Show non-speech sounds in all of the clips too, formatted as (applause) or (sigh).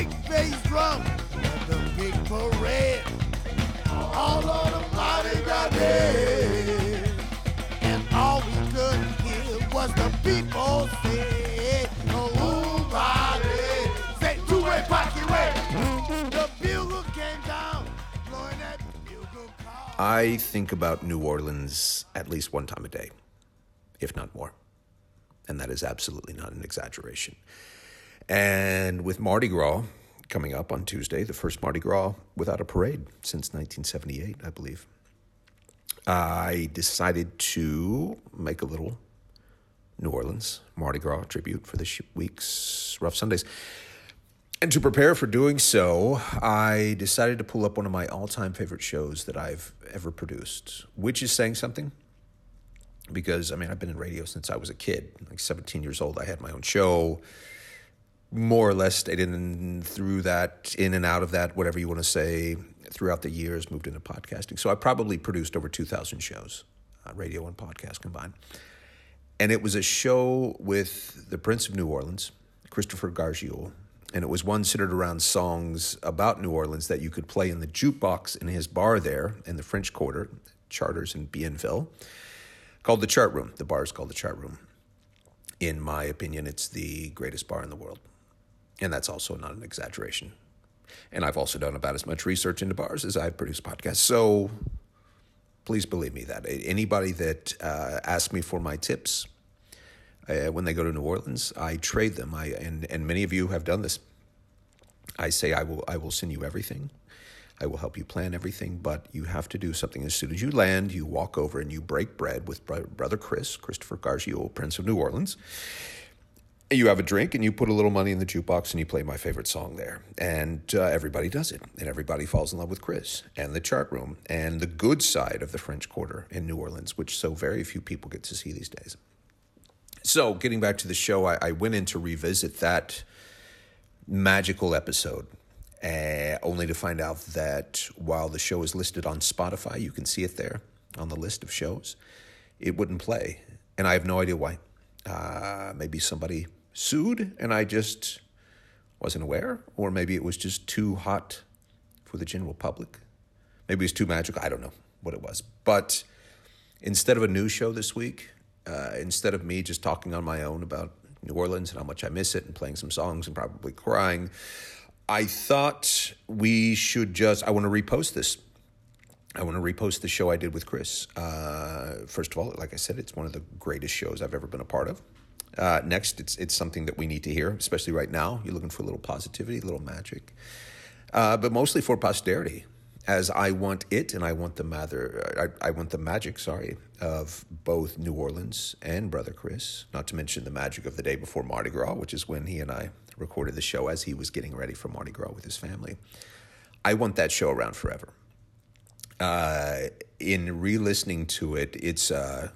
big bass drum and the big parade. All the. And all we could hear was the people say, oh, Mardi. Say, two-way, pocket way. The bugle came down, blowing that bugle call. I think about New Orleans at least one time a day, if not more. And that is absolutely not an exaggeration. And with Mardi Gras coming up on Tuesday, the first Mardi Gras without a parade since 1978, I believe, I decided to make a little New Orleans Mardi Gras tribute for this week's Rough Sundays. And to prepare for doing so, I decided to pull up one of my all time favorite shows that I've ever produced, which is saying something. Because, I mean, I've been in radio since I was a kid. Like 17 years old, I had my own show. More or less stayed in through that, in and out of that, whatever you want to say, throughout the years, moved into podcasting. So I probably produced over 2,000 shows, uh, radio and podcast combined. And it was a show with the Prince of New Orleans, Christopher Gargiule, and it was one centered around songs about New Orleans that you could play in the jukebox in his bar there in the French Quarter, Chartres in Bienville, called the Chart Room. The bar is called the Chart Room. In my opinion, it's the greatest bar in the world. And that's also not an exaggeration. And I've also done about as much research into bars as I've produced podcasts. So please believe me that anybody that uh, asks me for my tips uh, when they go to New Orleans, I trade them. I and and many of you have done this. I say I will I will send you everything. I will help you plan everything, but you have to do something as soon as you land. You walk over and you break bread with brother Chris, Christopher Gargiule, Prince of New Orleans. You have a drink and you put a little money in the jukebox and you play my favorite song there. And uh, everybody does it. And everybody falls in love with Chris and the chart room and the good side of the French Quarter in New Orleans, which so very few people get to see these days. So, getting back to the show, I, I went in to revisit that magical episode, uh, only to find out that while the show is listed on Spotify, you can see it there on the list of shows, it wouldn't play. And I have no idea why. Uh, maybe somebody sued and I just wasn't aware, or maybe it was just too hot for the general public. Maybe it was too magical. I don't know what it was. But instead of a news show this week, uh, instead of me just talking on my own about New Orleans and how much I miss it and playing some songs and probably crying, I thought we should just, I want to repost this. I want to repost the show I did with Chris. Uh, first of all, like I said, it's one of the greatest shows I've ever been a part of. Uh, next, it's it's something that we need to hear, especially right now. You're looking for a little positivity, a little magic, uh, but mostly for posterity as I want it and I want the mather, I, I, want the magic, sorry, of both New Orleans and Brother Chris, not to mention the magic of the day before Mardi Gras, which is when he and I recorded the show as he was getting ready for Mardi Gras with his family. I want that show around forever. Uh, in re-listening to it, it's a,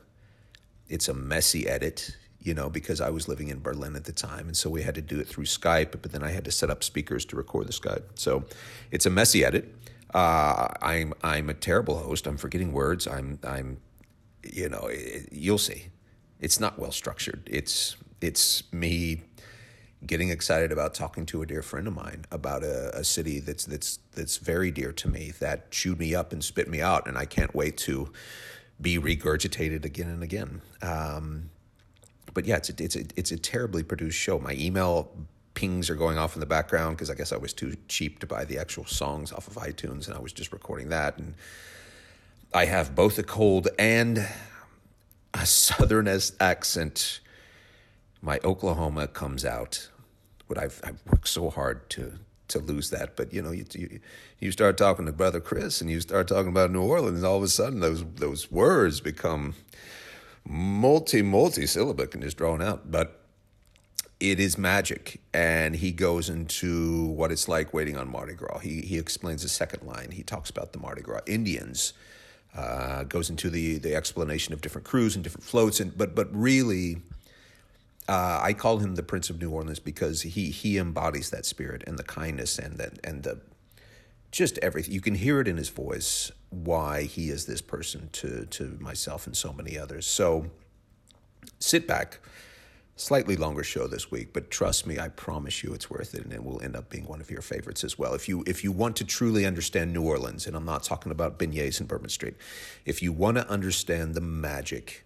it's a messy edit, you know, because I was living in Berlin at the time, and so we had to do it through Skype. But then I had to set up speakers to record the Skype, so it's a messy edit uh, I'm I'm a terrible host. I'm forgetting words. I'm I'm, you know, it, you'll see. It's not well structured. It's it's me getting excited about talking to a dear friend of mine about a, a city that's that's that's very dear to me that chewed me up and spit me out, and I can't wait to be regurgitated again and again. Um, but yeah, it's a, it's a, it's a terribly produced show. My email pings are going off in the background because I guess I was too cheap to buy the actual songs off of iTunes and I was just recording that. And I have both a cold and a southern accent. My Oklahoma comes out, but I've, I've worked so hard to to lose that. But you know, you, you, you start talking to Brother Chris and you start talking about New Orleans, and all of a sudden those those words become multi multi syllabic and just drawn out. But it is magic. And he goes into what it's like waiting on Mardi Gras. He, he explains the second line. He talks about the Mardi Gras Indians, uh, goes into the, the explanation of different krewes and different floats. And, but, but really, uh, I call him the Prince of New Orleans because he, he embodies that spirit and the kindness and the, and the just everything. You can hear it in his voice why he is this person to, to myself and so many others. So sit back Slightly longer show this week, but trust me, I promise you it's worth it and it will end up being one of your favorites as well. If you if you want to truly understand New Orleans, and I'm not talking about beignets and Bourbon Street, if you want to understand the magic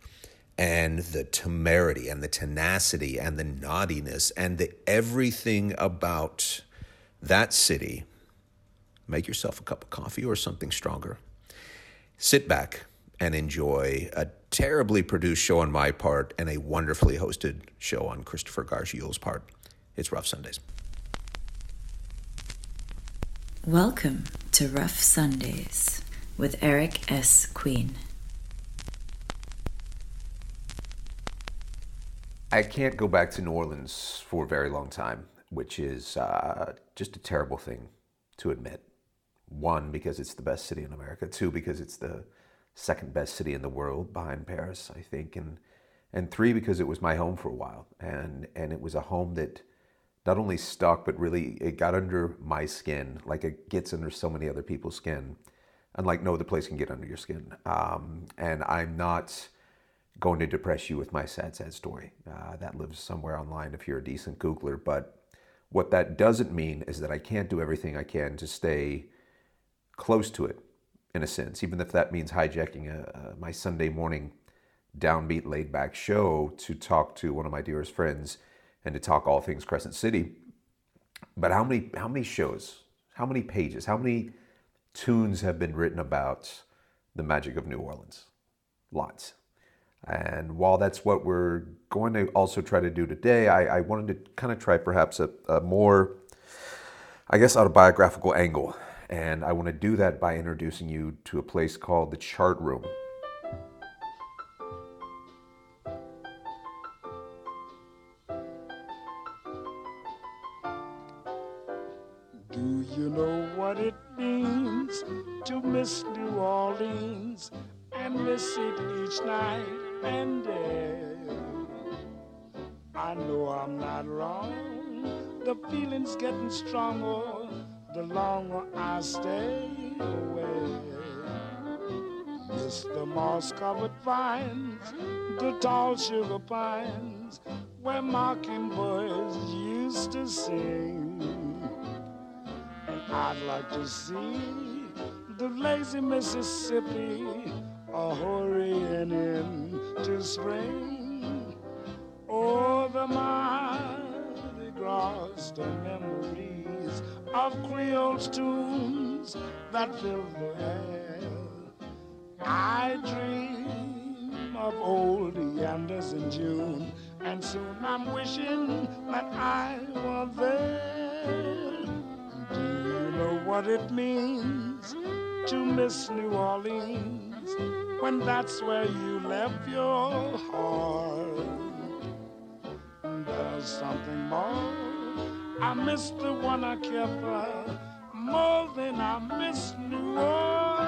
and the temerity and the tenacity and the naughtiness and the everything about that city, make yourself a cup of coffee or something stronger. Sit back and enjoy a terribly produced show on my part and a wonderfully hosted show on Christopher Gargiule's part. It's Rough Sundays. Welcome to Rough Sundays with Eric S. Queen. I can't go back to New Orleans for a very long time, which is uh, just a terrible thing to admit. One, because it's the best city in America. Two, because it's the second best city in the world behind Paris, I think, and and three because it was my home for a while, and and it was a home that not only stuck but really it got under my skin like it gets under so many other people's skin, unlike no other place can get under your skin. Um, and I'm not going to depress you with my sad, sad story. Uh, that lives somewhere online if you're a decent Googler. But what that doesn't mean is that I can't do everything I can to stay close to it in a sense, even if that means hijacking a, a, my Sunday morning downbeat, laid back show to talk to one of my dearest friends and to talk all things Crescent City. But how many how many shows, how many pages, how many tunes have been written about the magic of New Orleans? Lots. And while that's what we're going to also try to do today, I, I wanted to kind of try perhaps a, a more, I guess, autobiographical angle and I want to do that by introducing you to a place called the Chart Room. Stronger the longer I stay away. Miss the moss covered vines, the tall sugar pines, where mockingbirds used to sing. And I'd like to see the lazy Mississippi a hurrying into spring. Oh, the Mardi Gras, the memories of Creole's tunes that fill the air. I dream of oleanders in June, and soon I'm wishing that I were there. Do you know what it means to miss New Orleans when that's where you left your heart? There's something more I miss the one I kept more than I miss New Orleans.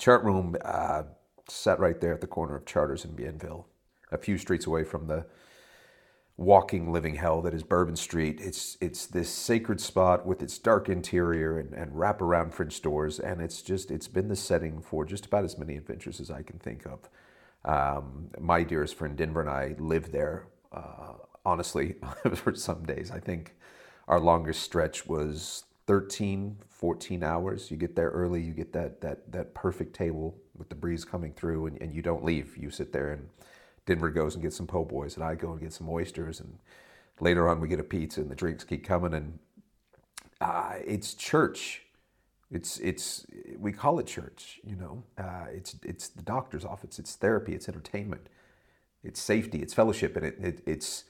Chart Room uh, sat right there at the corner of Chartres and Bienville, a few streets away from the walking living hell that is Bourbon Street. It's it's this sacred spot with its dark interior and, and wraparound French doors, and it's just it's been the setting for just about as many adventures as I can think of. Um, my dearest friend Denver and I lived there. Uh, honestly, (laughs) for some days, I think our longest stretch was 13, 14 hours. You get there early, you get that that that perfect table with the breeze coming through, and, and you don't leave. You sit there and Denver goes and gets some po' boys, and I go and get some oysters, and later on we get a pizza, and the drinks keep coming, and uh, it's church. It's it's we call it church, you know. Uh, it's it's the doctor's office. It's therapy. It's entertainment. It's safety. It's fellowship, and it, it it's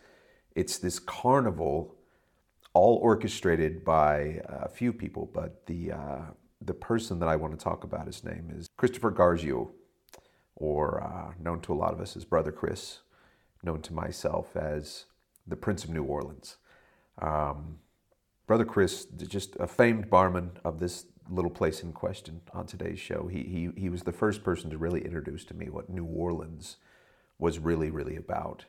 it's this carnival, all orchestrated by a few people. But the uh, the person that I want to talk about, his name is Christopher Gargiule, or uh, known to a lot of us as Brother Chris, known to myself as the Prince of New Orleans. Um, Brother Chris, just a famed barman of this little place in question on today's show. He, he, he was the first person to really introduce to me what New Orleans was really, really about.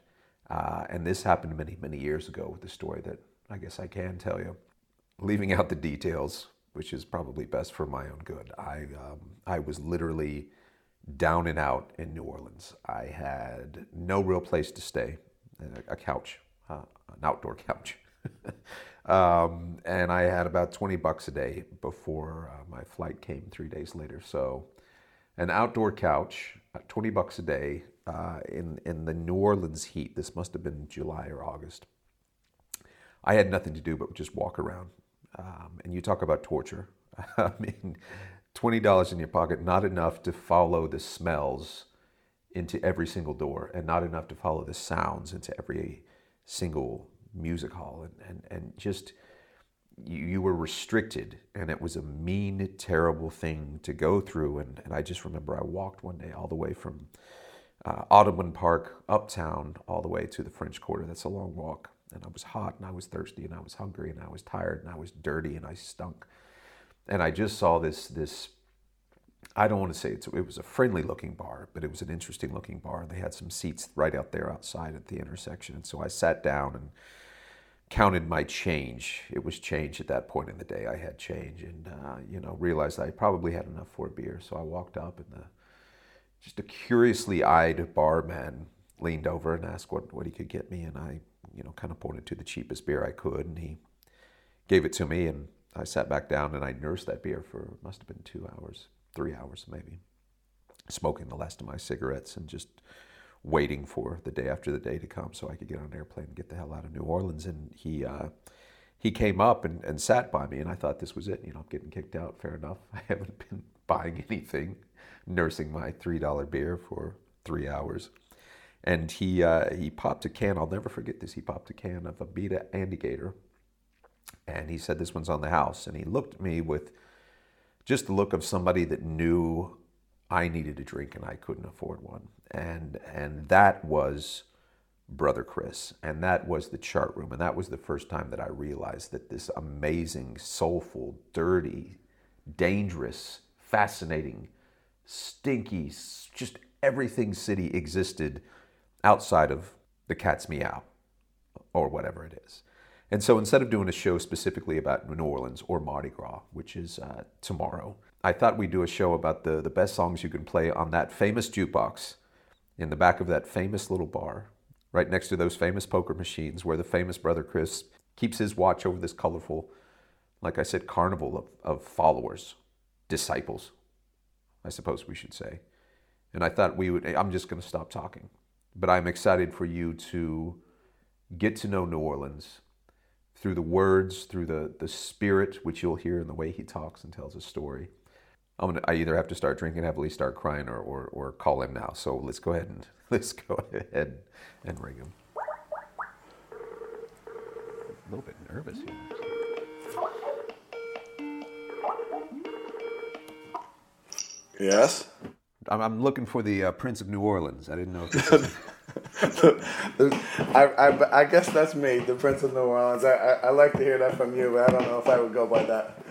Uh, and this happened many, many years ago with a story that I guess I can tell you. Leaving out the details, which is probably best for my own good, I, um, I was literally down and out in New Orleans. I had no real place to stay, a couch, uh, an outdoor (laughs) couch. um, and I had about 20 bucks a day before uh, my flight came three days later. So, an outdoor couch, uh, 20 bucks a day uh, in, in the New Orleans heat. This must have been July or August. I had nothing to do but just walk around. Um, and you talk about torture. (laughs) I mean, $20 in your pocket, not enough to follow the smells into every single door and not enough to follow the sounds into every single music hall and, and, and just you, you were restricted and it was a mean terrible thing to go through and, and i just remember i walked one day all the way from uh, audubon park uptown all the way to the french quarter that's a long walk and i was hot and i was thirsty and i was hungry and i was tired and i was dirty and i stunk and I just saw this this. I don't want to say it was a friendly looking bar, but it was an interesting looking bar. They had some seats right out there outside at the intersection, and so I sat down and counted my change. It was change at that point in the day. I had change, and uh, you know realized I probably had enough for a beer. So I walked up, and the just a curiously eyed barman leaned over and asked what what he could get me, and I you know kind of pointed to the cheapest beer I could, and he gave it to me, and I sat back down and I nursed that beer for must have been two hours, three hours maybe, smoking the last of my cigarettes and just waiting for the day after the day to come so I could get on an airplane and get the hell out of New Orleans. And he uh, he came up and, and sat by me, and I thought this was it. You know, I'm getting kicked out. Fair enough. (laughs) I haven't been buying anything, nursing my three dollar beer for three hours. And he uh, he popped a can. I'll never forget this. He popped a can of Abita Andygator and he said, This one's on the house. And he looked at me with just the look of somebody that knew I needed a drink and I couldn't afford one. And, and that was Brother Chris. And that was the chart room. And that was the first time that I realized that this amazing, soulful, dirty, dangerous, fascinating, stinky, just everything city existed outside of the cat's meow or whatever it is. And so instead of doing a show specifically about New Orleans or Mardi Gras, which is uh, tomorrow, I thought we'd do a show about the, the best songs you can play on that famous jukebox in the back of that famous little bar, right next to those famous poker machines where the famous brother Chris keeps his watch over this colorful, like I said, carnival of, of followers, disciples, I suppose we should say. And I thought we would, I'm just going to stop talking. But I'm excited for you to get to know New Orleans through the words, through the, the spirit, which you'll hear in the way he talks and tells a story. I'm gonna, I either have to start drinking heavily, start crying, or, or, or call him now. So let's go ahead and (laughs) let's go ahead and ring him. A little bit nervous here. Yes. I'm, I'm looking for the uh, Prince of New Orleans. I didn't know if this is... (laughs) I, I, I, guess that's me, the Prince of New Orleans. I, I, I, like to hear that from you, but I don't know if I would go by that.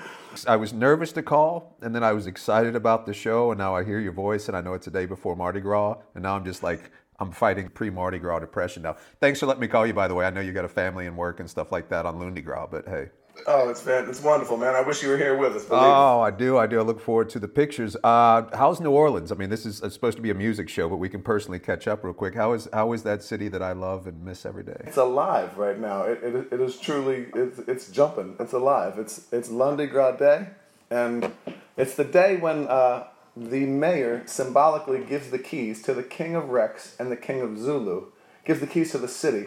I was nervous to call, and then I was excited about the show, and now I hear your voice, and I know it's a day before Mardi Gras, and now I'm just like, I'm fighting pre Mardi Gras depression now. Thanks for letting me call you, by the way. I know you got a family and work and stuff like that on Lundi Gras, but hey. Oh, it's fan- it's wonderful, man. I wish you were here with us. Oh, I do. I do. I look forward to the pictures. Uh, how's New Orleans? I mean, this is supposed to be a music show, but we can personally catch up real quick. How is how is that city that I love and miss every day? It's alive right now. It, it, it is truly it's, it's jumping. It's alive. It's it's Lundi Gras Day, and it's the day when uh, the mayor symbolically gives the keys to the king of Rex and the king of Zulu, gives the keys to the city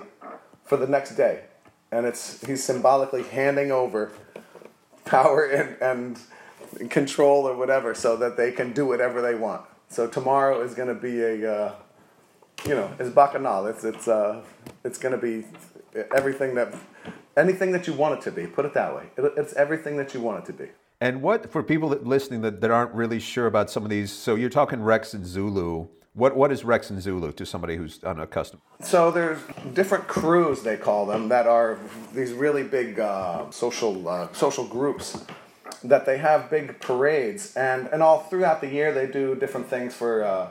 for the next day, and it's he's symbolically handing over power and, and control or whatever so that they can do whatever they want. So tomorrow is going to be a uh, you know, it's bacchanal. It's it's uh, it's gonna be everything that anything that you want it to be. Put it that way. It, it's everything that you want it to be. And what for people that listening that, that aren't really sure about some of these? So you're talking Rex and Zulu. What what is Rex and Zulu to somebody who's unaccustomed? So there's different krewes they call them that are these really big uh, social uh, social groups that they have big parades and and all throughout the year they do different things for uh,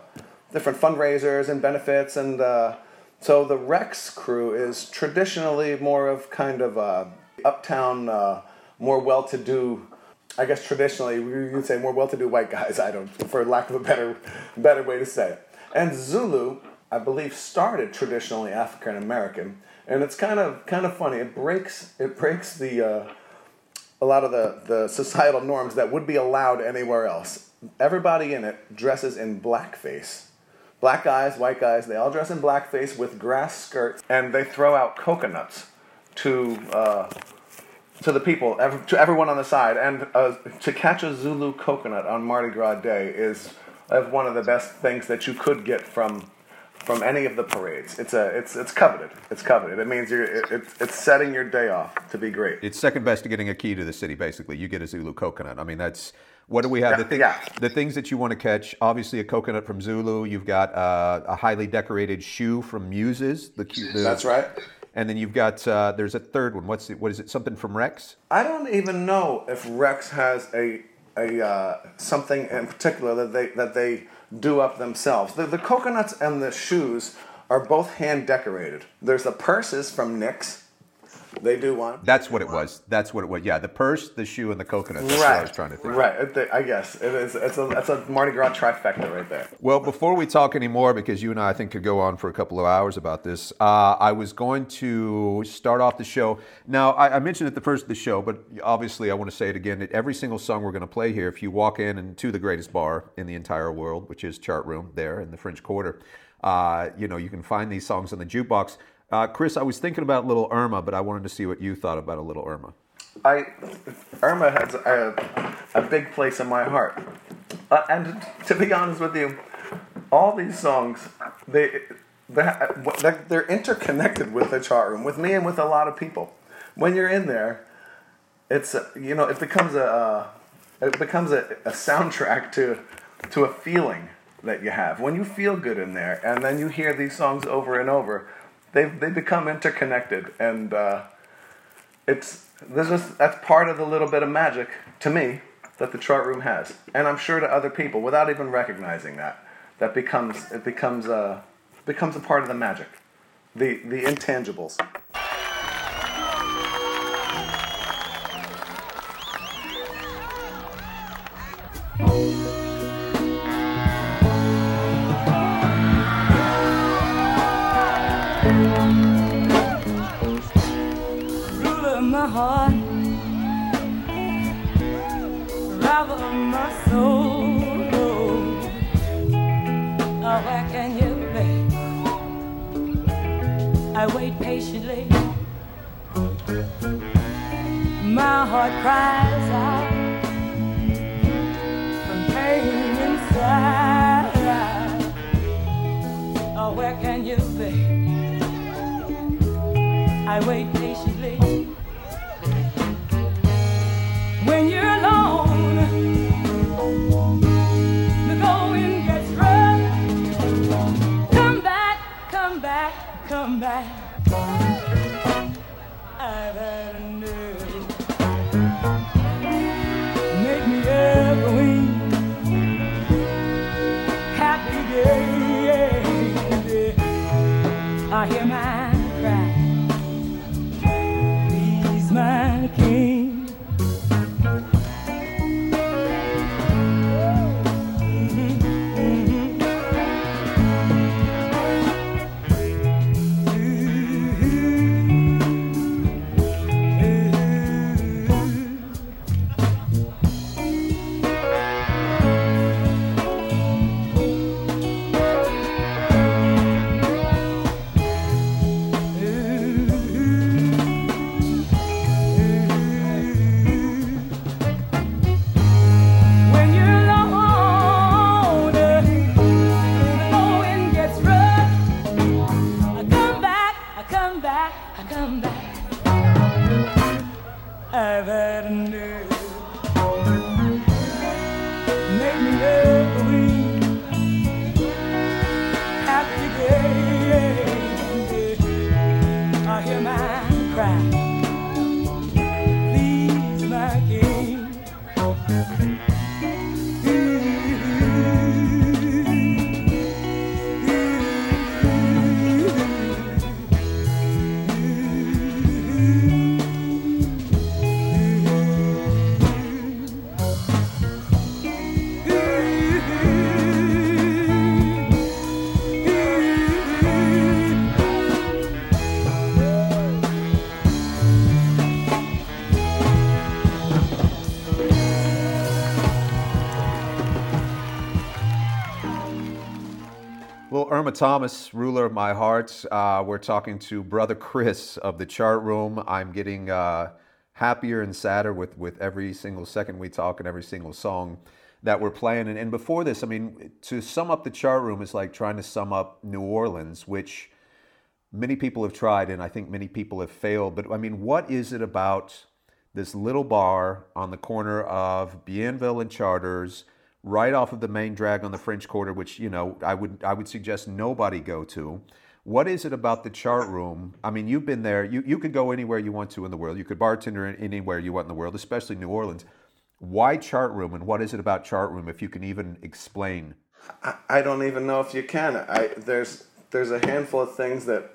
different fundraisers and benefits and uh, so the Rex krewe is traditionally more of kind of uh, uptown, uh, more well-to-do. I guess traditionally would say more well-to-do white guys. I don't, for lack of a better better way to say it. And Zulu, I believe, started traditionally African American, and it's kind of kind of funny. It breaks it breaks the uh, a lot of the, the societal norms that would be allowed anywhere else. Everybody in it dresses in blackface. Black guys, white guys, they all dress in blackface with grass skirts, and they throw out coconuts to uh, to the people, to everyone on the side. And uh, to catch a Zulu coconut on Mardi Gras Day is uh, one of the best things that you could get from from any of the parades. It's a it's it's coveted. It's coveted. It means you're it, it's it's setting your day off to be great. It's second best to getting a key to the city. Basically, you get a Zulu coconut. I mean, that's what do we have? Yeah, the, thing, yeah. the things that you want to catch. Obviously, a coconut from Zulu. You've got uh, a highly decorated shoe from Muses. The, the That's right. And then you've got uh, there's a third one. What's it, what is it? Something from Rex? I don't even know if Rex has a a uh, something in particular that they that they do up themselves. The, the coconuts and the shoes are both hand decorated. There's the purses from NYX. They do one. That's what it was. That's what it was. Yeah, the purse, the shoe, and the coconut. That's what I was trying to think. Right. I guess it is. It's a it's a Mardi Gras trifecta right there. Well, before we talk anymore, because you and I, I think, could go on for a couple of hours about this, uh, I was going to start off the show. Now, I, I mentioned at the first of the show, but obviously I want to say it again. That every single song we're going to play here, if you walk in and to the greatest bar in the entire world, which is Chart Room there in the French Quarter, uh, you know, you can find these songs in the jukebox. Uh, Chris, I was thinking about Little Irma, but I wanted to see what you thought about a Little Irma. I Irma has a, a big place in my heart, uh, and to be honest with you, all these songs they they they're interconnected with the chart room, with me and with a lot of people. When you're in there, it's uh, you know it becomes a uh, it becomes a, a soundtrack to to a feeling that you have when you feel good in there, and then you hear these songs over and over. They they become interconnected and. Uh, it's this is that's part of the little bit of magic to me that the chart room has, and I'm sure to other people without even recognizing that. That becomes it becomes a becomes a part of the magic, the the intangibles. Heart, rival of my soul. Oh, where can you be? I wait patiently. My heart cries out from pain inside. Oh, where can you be? I wait Irma Thomas, ruler of my heart. Uh, we're talking to brother Chris of the chart room. I'm getting uh, happier and sadder with, with every single second we talk and every single song that we're playing. And, and before this, I mean, to sum up the chart room is like trying to sum up New Orleans, which many people have tried and I think many people have failed. But I mean, what is it about this little bar on the corner of Bienville and Chartres, right off of the main drag on the French Quarter, which you know I would I would suggest nobody go to. What is it about the chart room? I mean, you've been there. You you could go anywhere you want to in the world. You could bartender anywhere you want in the world, especially New Orleans. Why chart room, and what is it about chart room? If you can even explain. I, I don't even know if you can. I there's there's a handful of things that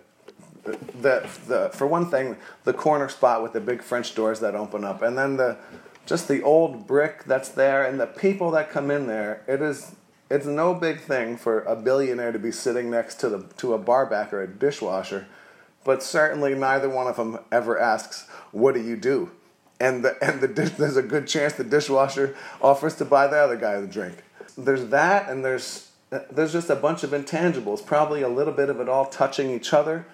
that the for one thing the corner spot with the big French doors that open up, and then the just the old brick that's there, and the people that come in there. It is it's no big thing for a billionaire to be sitting next to the to a barback or a dishwasher, but certainly neither one of them ever asks, "What do you do?" And the (laughs) and the dish, there's a good chance the dishwasher offers to buy the other guy the drink. There's that, and there's there's just a bunch of intangibles, probably a little bit of it all touching each other,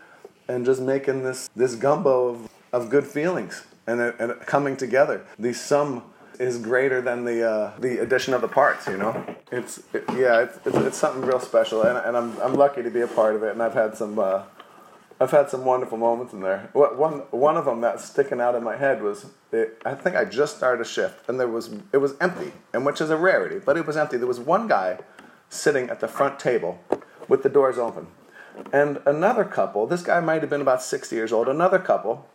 and just making this this gumbo of, of good feelings and and coming together. The sum is greater than the uh, the addition of the parts. You know, it's it, yeah, it's, it's, it's something real special, and, and I'm I'm lucky to be a part of it, and I've had some. Uh, I've had some wonderful moments in there. One one of them that's sticking out in my head was it, I think I just started a shift and there was it was empty, and which is a rarity, but it was empty. There was one guy sitting at the front table with the doors open, and another couple. This guy might have been about sixty years old. Another couple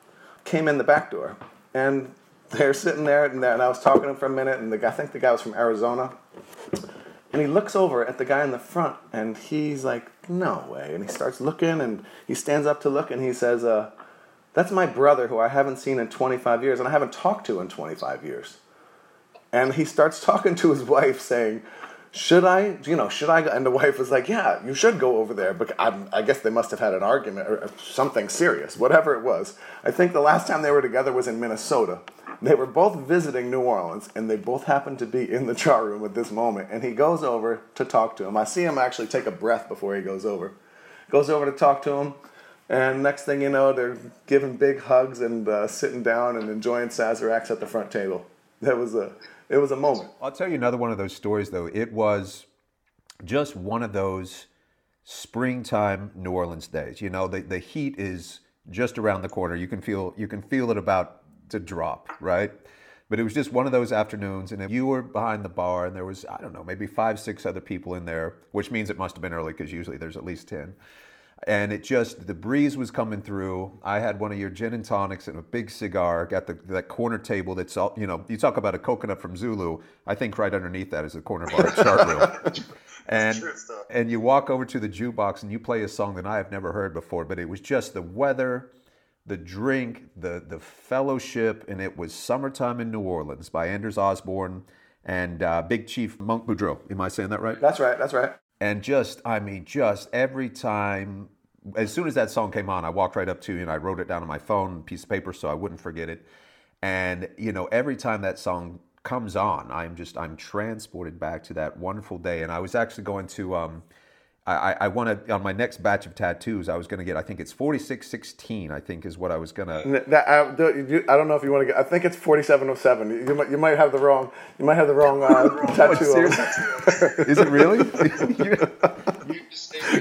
came in the back door, and they're sitting there, and, and I was talking to him for a minute, and the guy, I think the guy was from Arizona, and he looks over at the guy in the front and he's like, no way. And he starts looking and he stands up to look and he says, uh, that's my brother who I haven't seen in 25 years and I haven't talked to in 25 years. And he starts (laughs) talking to his wife saying, should I, you know, should I? go-" And the wife was like, yeah, you should go over there. But I, guess they must have had an argument or something serious, whatever it was. I think the last time they were together was in Minnesota. They were both visiting New Orleans, and they both happened to be in the chart room at this moment. And he goes over to talk to him. I see him actually take a breath before he goes over. Goes over to talk to him, and next thing you know, they're giving big hugs and uh, sitting down and enjoying Sazeracs at the front table. That was a, it was a moment. I'll tell you another one of those stories, though. It was just one of those springtime New Orleans days. You know, the, the heat is just around the corner. You can feel you can feel it about to drop, right? But it was just one of those afternoons, and you were behind the bar, and there was I don't know, maybe five, six other people in there, which means it must have been early because usually there's at least ten. And it just the breeze was coming through. I had one of your gin and tonics and a big cigar. Got the that corner table that's all you know. You talk about a coconut from Zulu. I think right underneath that is the corner bar at (laughs) chart room. And and you walk over to the jukebox and you play a song that I have never heard before. But it was just the weather, the drink, the the fellowship, and it was "Summertime in New Orleans" by Anders Osborne and uh, Big Chief Monk Boudreaux. Am I saying that right? That's right. That's right. And just I mean, just every time, as soon as that song came on, I walked right up to you and I wrote it down on my phone, piece of paper, so I wouldn't forget it. And you know, every time that song comes on, I'm just I'm transported back to that wonderful day. And I was actually going to. Um, I, I- want to on my next batch of tattoos. I was going to get. I think it's forty six sixteen. I think is what I was going to. I, I don't know if you want to get. I think it's forty-seven oh seven. You might, you might have the wrong. You might have the wrong uh, (laughs) tattoo. on. (laughs) Is it really?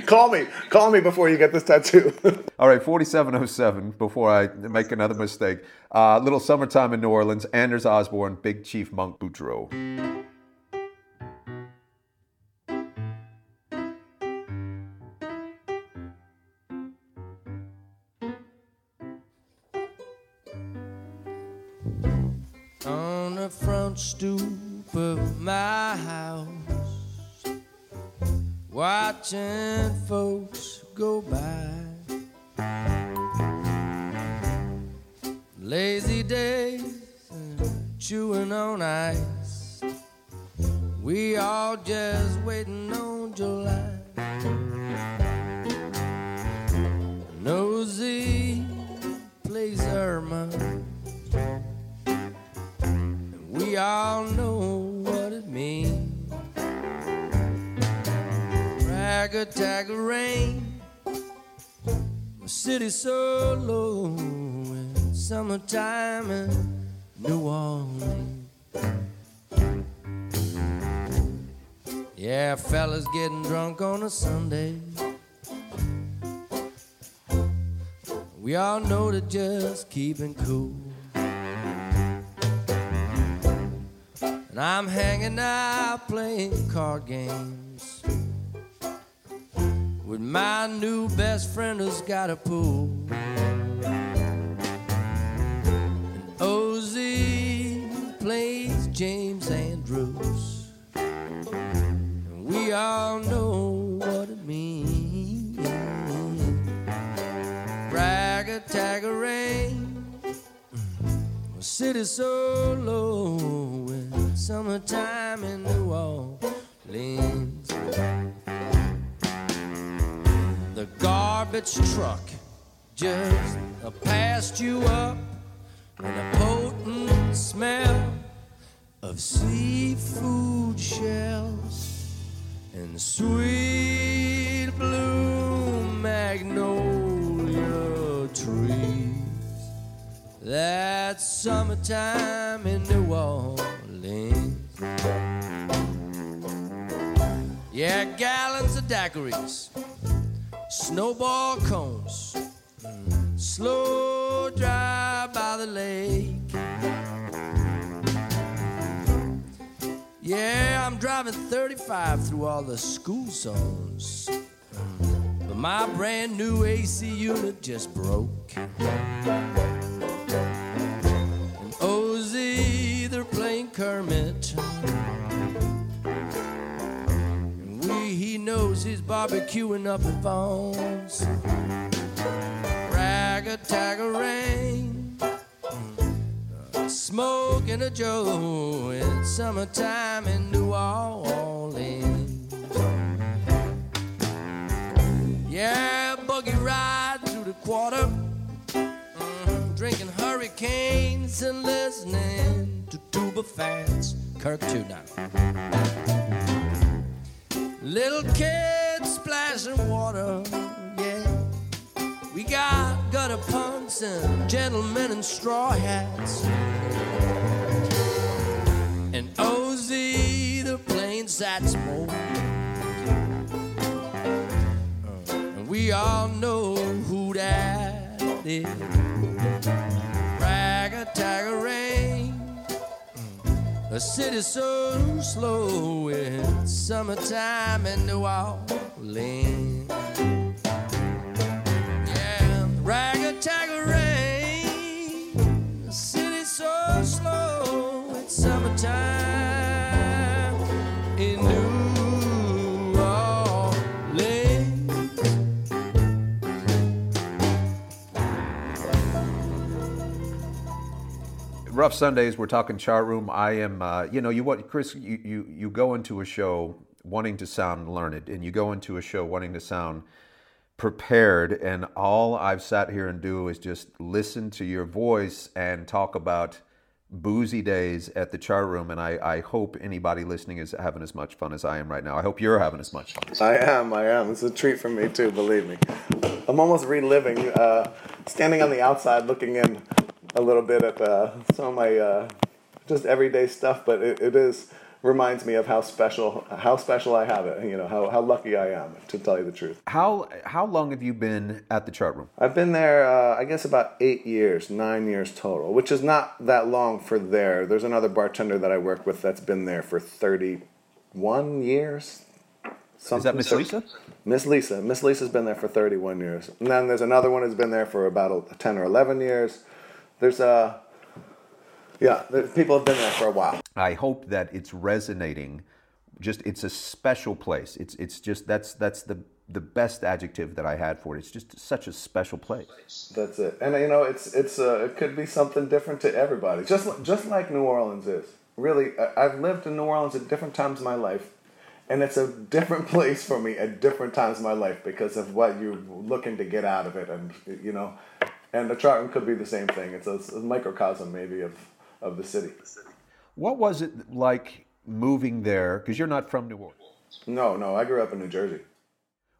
Call me. Call me before you get this tattoo. (laughs) All right, 4707, before I make another mistake. Uh, Little Summertime in New Orleans, Anders Osborne, Big Chief Monk Boudreaux. Stoop of my house, watching folks go by. Lazy days and chewing on ice. We all just waiting on July. Nosy plays Irma. We all know what it means. Rag a tag of rain. My city so low in summertime in New Orleans. Yeah, fellas getting drunk on a Sunday. We all know that just keeping cool. And I'm hanging out playing card games with my new best friend who's got a pool. And OZ plays James Andrews. And we all know what it means. Rag a tag a rain. The city's so low in summertime in New Orleans. The garbage truck just passed you up with a potent smell of seafood shells and sweet blue magnolia trees. That's summertime in New Orleans. Yeah, gallons of daiquiris, snowball cones, slow drive by the lake. Yeah, I'm driving 35 through all the school zones. But my brand new AC unit just broke. Kermit. And we, he knows he's barbecuing up at Vaughn's. Rag a tag a rain. Smoking a Joe in summertime in New Orleans. Yeah, buggy ride through the quarter, Mhm, drinking hurricanes and listening tuba fans. Kirk Tuna. Little kids splashing water, yeah. We got gutter punks and gentlemen in straw hats. And OZ, the plain saxophone. And we all know who that is. Rag a a. A city so slow in summertime in New Orleans. Yeah, rag a tag a rain. The city so slow it's summertime Rough Sundays. We're talking chart room. I am, uh, you know, you what, Chris? You, you you go into a show wanting to sound learned, and you go into a show wanting to sound prepared. And all I've sat here and do is just listen to your voice and talk about boozy days at the chart room. And I, I hope anybody listening is having as much fun as I am right now. I hope you're having as much fun. As I am, I am. It's a treat for me too, believe me. I'm almost reliving, uh, standing on the outside looking in a little bit at uh, some of my uh, just everyday stuff, but it, it is reminds me of how special how special I have it. You know how, how lucky I am to tell you the truth. How how long have you been at the chart room? I've been there, uh, I guess, about eight years, nine years total, which is not that long for there. There's another bartender that I work with that's been there for 31 years. Is that Miss Lisa? Miss Lisa. Miss Lisa's been there for 31 years. And then there's another one who's been there for about 10 or 11 years. There's a yeah, people have been there for a while. I hope that it's resonating. Just it's a special place. It's it's just that's that's the the best adjective that I had for it. It's just such a special place. That's it. And you know, it's it's uh, it could be something different to everybody. Just just like New Orleans is. Really, I've lived in New Orleans at different times in my life, and it's a different (laughs) place for me at different times in my life because of what you're looking to get out of it, and you know, and the chart could be the same thing. It's a, it's a microcosm maybe of of the city. What was it like moving there? Because you're not from New Orleans. No, no, I grew up in New Jersey.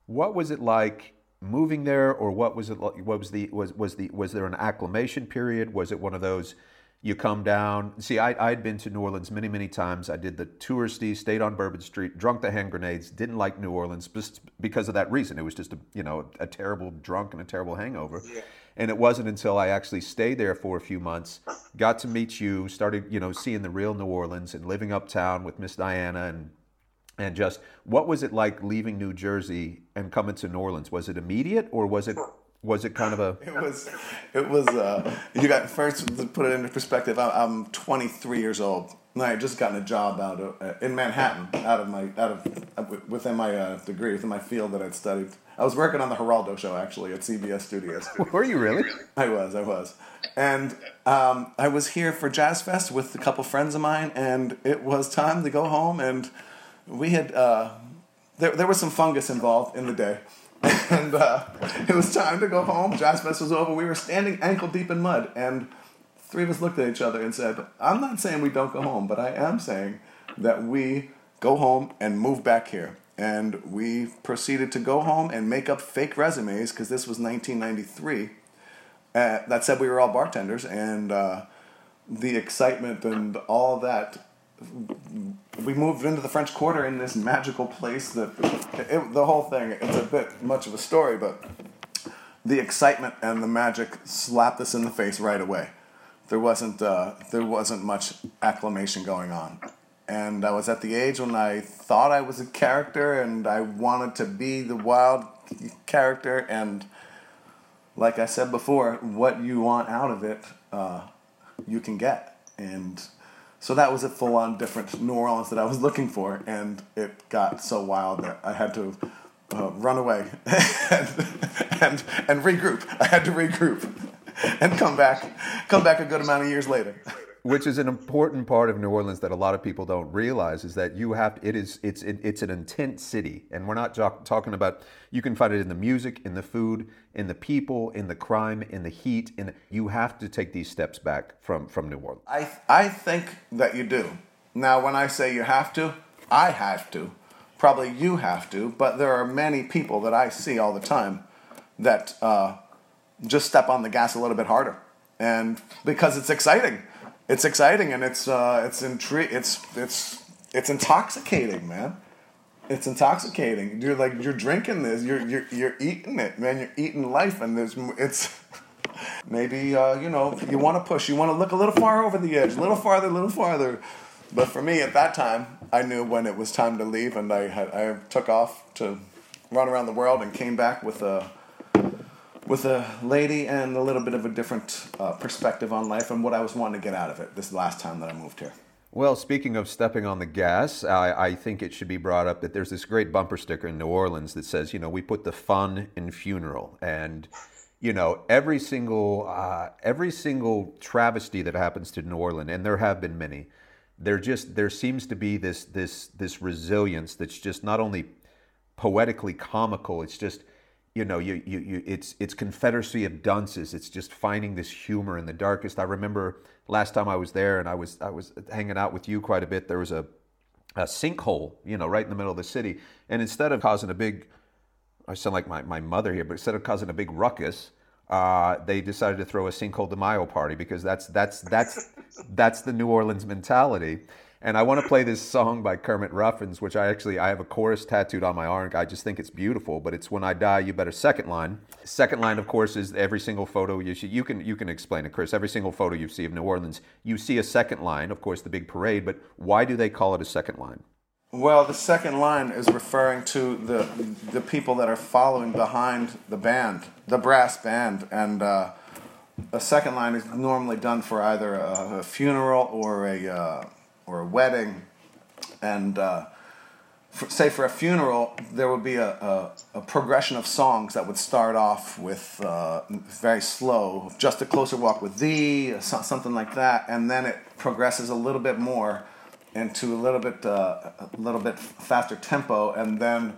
What was it like moving there, or what was it? Like, what was the was was the was there an acclimation period? Was it one of those? You come down. See, I, I'd been to New Orleans many, many times. I did the touristy, stayed on Bourbon Street, drunk the hand grenades. Didn't like New Orleans just because of that reason. It was just a you know a terrible drunk and a terrible hangover. And it wasn't until I actually stayed there for a few months, got to meet you, started you know seeing the real New Orleans and living uptown with Miss Diana and and just what was it like leaving New Jersey and coming to New Orleans? Was it immediate or was it was it kind of a It was, it was. Uh, you got first to put it into perspective. I, I'm 23 years old. And I had just gotten a job out of, uh, in Manhattan, out of my out of uh, within my uh, degree, within my field that I'd studied. I was working on the Geraldo show actually at CBS Studios. (laughs) Were you really? I was, I was, and um, I was here for Jazz Fest with a couple friends of mine, and it was time to go home. And we had uh, there there was some fungus involved in the day, (laughs) and uh, it was time to go home. Jazz Fest was over. We were standing ankle deep in mud, and three of us looked at each other and said, "I'm not saying we don't go home, but I am saying that we go home and move back here." And we proceeded to go home and make up fake resumes because this was 1993 uh, that said we were all bartenders and uh, the excitement and all that we moved into the french quarter in this magical place that it, the whole thing it's a bit much of a story but the excitement and the magic slapped us in the face right away. There wasn't uh, there wasn't much acclamation going on and i was at the age when i thought i was a character and i wanted to be the wild character and like I said before, what you want out of it, uh, you can get. And so that was a full on different New Orleans that I was looking for. And it got so wild that I had to uh, run away (laughs) and, and, and regroup. I had to regroup (laughs) and come back, come back a good amount of years later. (laughs) which is an important part of New Orleans that a lot of people don't realize is that you have it is it's it, it's an intense city and we're not talk, talking about you can find it in the music in the food in the people in the crime in the heat in you have to take these steps back from from New Orleans I, I think that you do. Now, when I say you have to, I have to. Probably you have to, but there are many people that I see all the time that uh, just step on the gas a little bit harder, and because it's exciting, it's exciting and it's uh, it's intri- it's it's it's intoxicating, man. It's intoxicating. You're like you're drinking this. You're you're you're eating it, man. You're eating life, and there's it's (laughs) maybe uh, you know you want to push. You want to look a little far over the edge, a little farther, a little farther. But for me, at that time, I knew when it was time to leave, and I had I took off to run around the world and came back with a with a lady and a little bit of a different uh, perspective on life and what I was wanting to get out of it this last time that I moved here. Well, speaking of stepping on the gas, I, I think it should be brought up that there's this great bumper sticker in New Orleans that says, you know, we put the fun in funeral, and you know, every single uh, every single travesty that happens to New Orleans, and there have been many, there just there seems to be this this this resilience that's just not only poetically comical, it's just you know, you, you, you, it's it's confederacy of dunces. It's just finding this humor in the darkest. I remember last time I was there, and I was I was hanging out with you quite a bit. There was a a sinkhole, you know, right in the middle of the city, and instead of causing a big, I sound like my, my mother here, but instead of causing a big ruckus, uh, they decided to throw a sinkhole de Mayo party because that's that's that's that's the New Orleans mentality. And I want to play this song by Kermit Ruffins, which I actually I have a chorus tattooed on my arm. I just think it's beautiful. But it's "When I Die, You Better." Second line. Second line, of course, is every single photo you see. You can you can explain it, Chris. Every single photo you see of New Orleans, you see a second line. Of course, the big parade. But why do they call it a second line? Well, the second line is referring to the the people that are following behind the band, the brass band, and uh, a second line is normally done for either a, a funeral or a uh, or a wedding, and uh, for, say for a funeral, there would be a, a, a, progression of songs that would start off with uh, very slow, just a closer walk with thee, something like that, and then it progresses a little bit more into a little bit uh, a little bit faster tempo, and then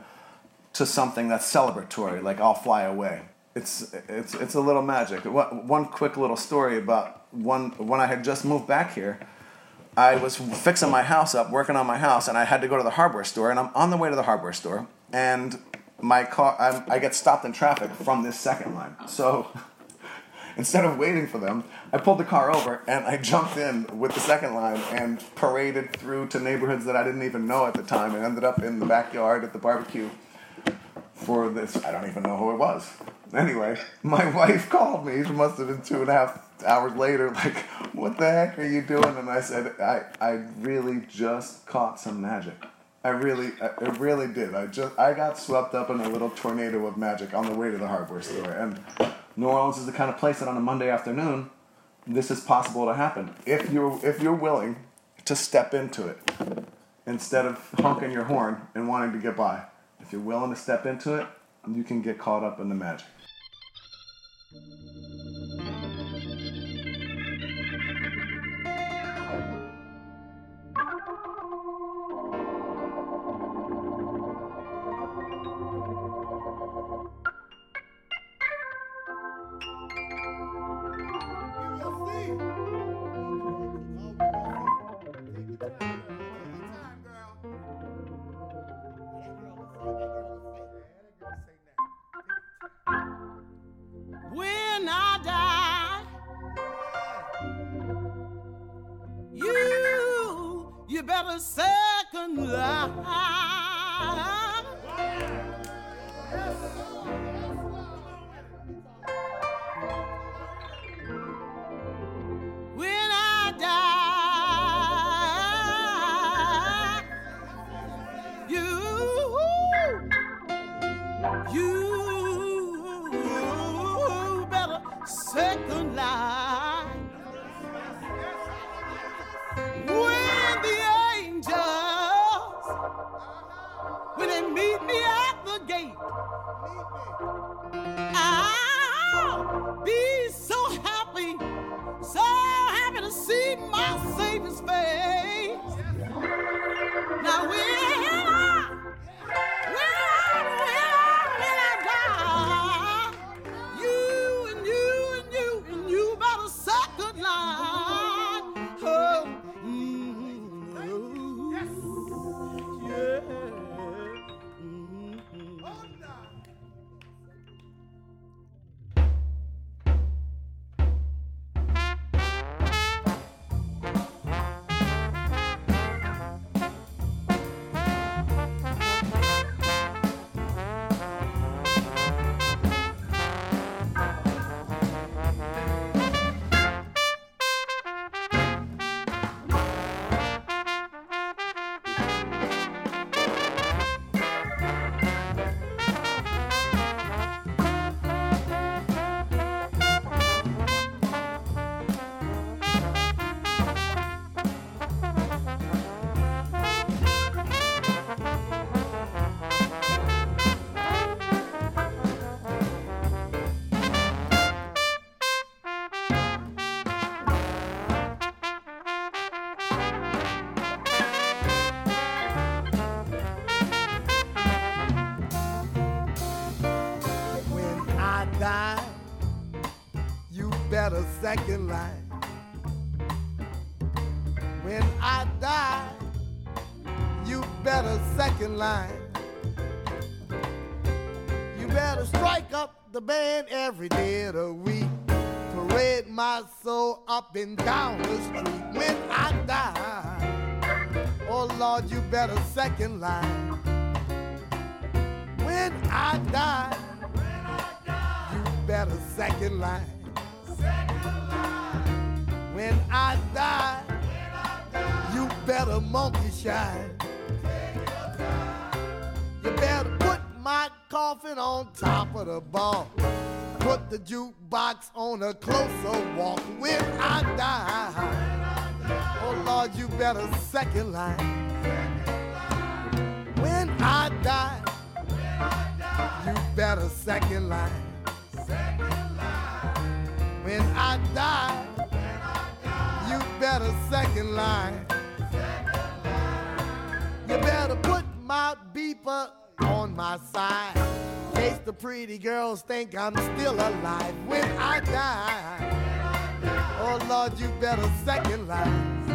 to something that's celebratory, like "I'll Fly Away." It's it's it's a little magic. One quick little story about one when I had just moved back here. I was fixing my house up, working on my house, and I had to go to the hardware store. And I'm on the way to the hardware store, and my car, I'm, I get stopped in traffic from this second line. So (laughs) instead of waiting for them, I pulled the car over and I jumped in with the second line and paraded through to neighborhoods that I didn't even know at the time and ended up in the backyard at the barbecue for this. I don't even know who it was. Anyway, (laughs) my wife called me. It must have been two and a half hours later, (laughs) like, what the heck are you doing? And I said, I, I really just caught some magic. I really, I really did. I just, I got swept up in a little tornado of magic on the way to the hardware store. And New Orleans is the kind of place that on a Monday afternoon, this is possible to happen if you're if you're willing to step into it instead of honking your horn and wanting to get by. If you're willing to step into it, you can get caught up in the magic. Every day of the week. Parade my soul up and down the street when I die. Oh Lord, you better second line. When I die, you better second line. When I die, you better monkey shine. You better put my coffin on top of the bar. Put the jukebox on a closer walk when I die. Oh Lord, you better second line. When I die, you better second line. When I die, you better second line. You better put my beeper on my side. Case the pretty girls think I'm still alive when I die. Oh Lord, you better second line.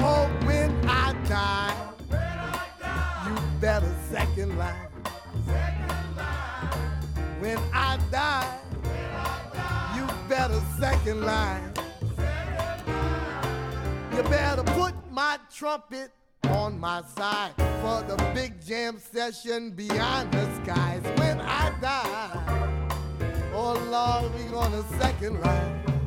Oh, when I die, you better second line. When I die, you better second line. You better put my trumpet on my side for the big jam session beyond the skies. When I die, oh Lord, we gonna second line.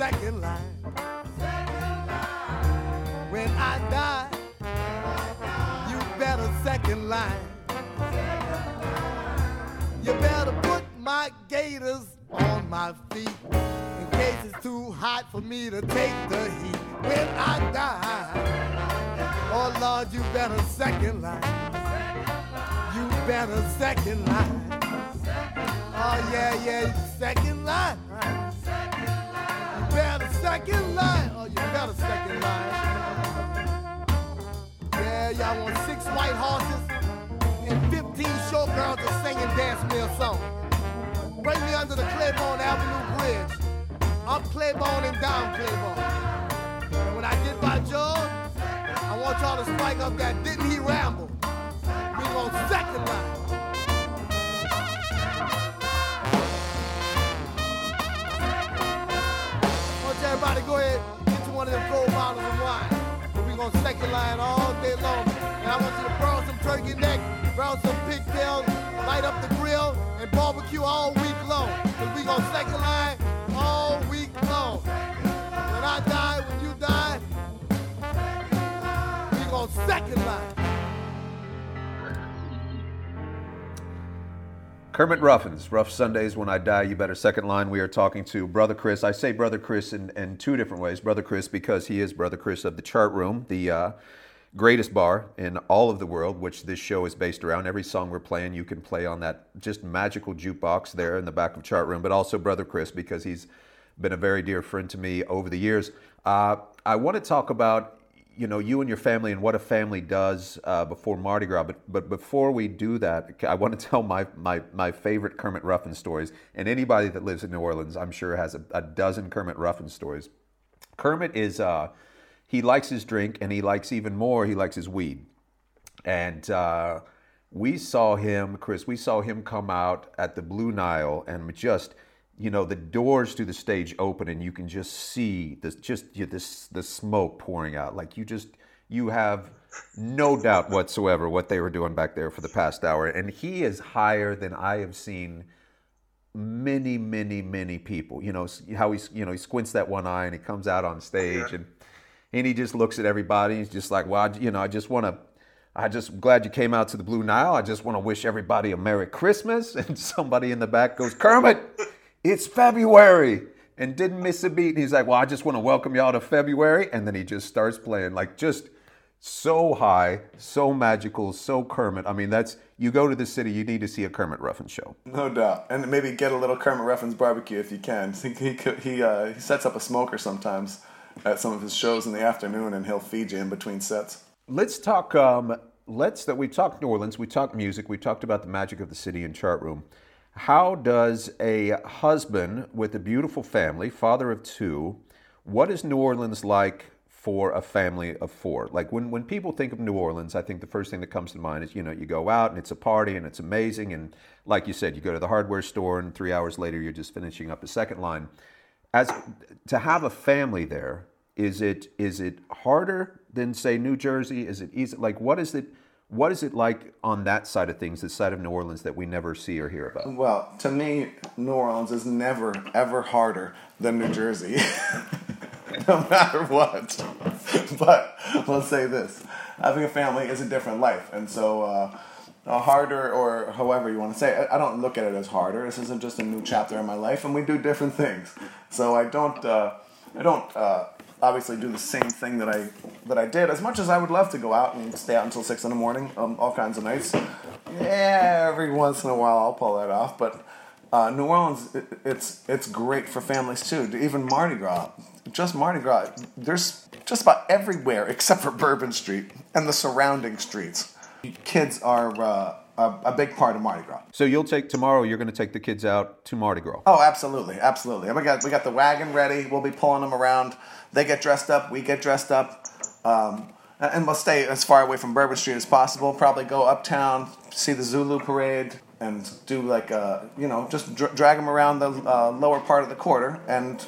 Better second line. When I die, you better second line. You better put my gators on my feet in case it's too hot for me to take the heat. When I die, oh Lord, you better second line. You better second line. Oh yeah, yeah, second line. Second line. Oh, you better second line. Yeah, y'all want six white horses and 15 showgirls to sing and dance me a song. Bring me under the Claiborne Avenue Bridge. Up Claiborne and down Claiborne. And when I get by George, I want y'all to spike up that Didn't He Ramble? We on second line. Everybody go ahead get you one of them gold bottles of wine. But we gonna second line all day long. And I want you to brown some turkey neck, brown some pigtails, light up the grill, and barbecue all week long. Cause we gonna second line all week long. When I die, when you die, we gonna second line. Kermit Ruffins, Rough Sundays When I Die, You Better Second Line. We are talking to Brother Chris. I say Brother Chris in, in two different ways. Brother Chris because he is Brother Chris of the Chart Room, the uh, greatest bar in all of the world, which this show is based around. Every song we're playing, you can play on that just magical jukebox there in the back of Chart Room, but also Brother Chris because he's been a very dear friend to me over the years. Uh, I want to talk about you know you and your family and what a family does uh, before Mardi Gras. But but before we do that, (laughs) I want to tell my my my favorite Kermit Ruffin stories. And anybody that lives in New Orleans, I'm sure has a, a dozen Kermit Ruffin stories. Kermit is uh, he likes his drink, and he likes even more. He likes his weed, and. Uh, we saw him, Chris, we saw him come out at the Blue Nile and just, you know, the doors to the stage open and you can just see this, just yeah, this, the smoke pouring out. Like you just, you have no doubt whatsoever what they were doing back there for the past hour. And he is higher than I have seen many, many, many people. You know how he's, you know, he squints that one eye and he comes out on stage and and he just looks at everybody. He's just like, well, I, you know, I just want to. I just glad you came out to the Blue Nile. I just want to wish everybody a Merry Christmas. (laughs) And somebody in the back goes, Kermit, it's February, and didn't miss a beat. And he's like, well, I just want to welcome y'all to February, and then he just starts playing like just so high, so magical, so Kermit. I mean, that's you go to the city, you need to see a Kermit Ruffin show. No doubt, and maybe get a little Kermit Ruffin's barbecue if you can. (laughs) He he he, uh, he sets up a smoker sometimes at some of his shows in the afternoon, and he'll feed you in between sets. Let's talk. Um, let's that we talked New Orleans. We talked music. We talked about the magic of the city and chart room. How does a husband with a beautiful family, father of two, what is New Orleans like for a family of four. Like when, when people think of New Orleans, I think the first thing that comes to mind is, you know, you go out and it's a party and it's amazing. And like you said, you go to the hardware store and three hours later you're just finishing up a second line. As to have a family there, is it is it harder than say New Jersey? Is it easy? Like what is it what is it like on that side of things, the side of New Orleans that we never see or hear about? Well, to me, New Orleans is never ever harder than New Jersey. (laughs) no matter what. (laughs) but let's say this: having a family is a different life, and so uh, a harder or however you want to say it, I don't look at it as harder. This isn't just a new chapter in my life, and we do different things. So I don't, uh, I don't. Uh, obviously, do the same thing that I that I did. As much as I would love to go out and stay out until six in the morning, um, all kinds of nights. Every once in a while I'll pull that off. But uh, New Orleans, it, it's it's great for families too. Even Mardi Gras, just Mardi Gras. There's just about everywhere except for Bourbon Street and the surrounding streets. Kids are uh, a, a big part of Mardi Gras. So you'll take tomorrow. You're going to take the kids out to Mardi Gras. Oh, absolutely, absolutely. We got we got the wagon ready. We'll be pulling them around. They get dressed up. We get dressed up. Um, and we'll stay as far away from Bourbon Street as possible. Probably go uptown, see the Zulu parade, and do like uh, you know just dr- drag them around the uh, lower part of the quarter and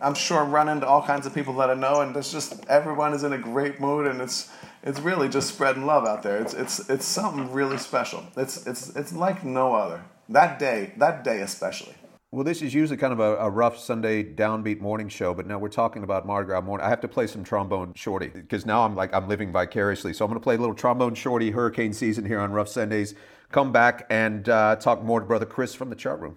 i'm sure run into all kinds of people that i know and it's just everyone is in a great mood and it's it's really just spreading love out there it's it's it's something really special it's it's it's like no other that day that day especially well, this is usually kind of a, a, rough Sunday downbeat morning show, but now we're talking about Mardi Gras morning. I have to play some trombone shorty because now I'm like I'm living vicariously. So I'm going to play a little trombone shorty hurricane season here on Rough Sundays come back and uh, talk more to Brother Chris from the chart room.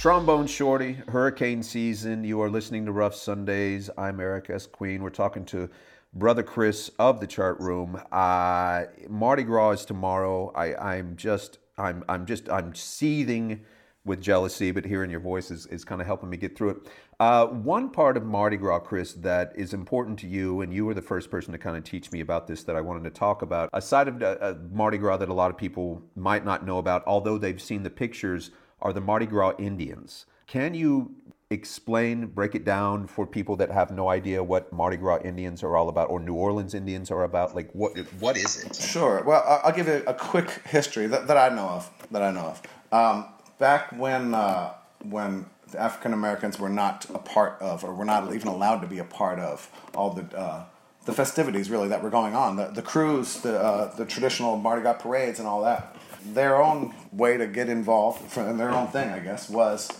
Trombone Shorty, hurricane season. You are listening to Rough Sundays. I'm Eric S. Queen. We're talking to Brother Chris of the Chart Room. Uh, Mardi Gras is tomorrow. I, I'm just, I'm, I'm just, I'm seething with jealousy, but hearing your voice is, is kind of helping me get through it. Uh, one part of Mardi Gras, Chris, that is important to you, and you were the first person to kind of teach me about this that I wanted to talk about. A side of uh, uh, Mardi Gras that a lot of people might not know about, although they've seen the pictures, are the Mardi Gras Indians. Can you explain, break it down for people that have no idea what Mardi Gras Indians are all about, or New Orleans Indians are about? Like, what what is it? Sure. Well, I'll give you a quick history that, that I know of. That I know of. Um, back when uh, when the African Americans were not a part of, or were not even allowed to be a part of, all the uh, the festivities really that were going on, the the krewes, the uh, the traditional Mardi Gras parades, and all that. Their own way to get involved, (laughs) and their own thing, I guess, was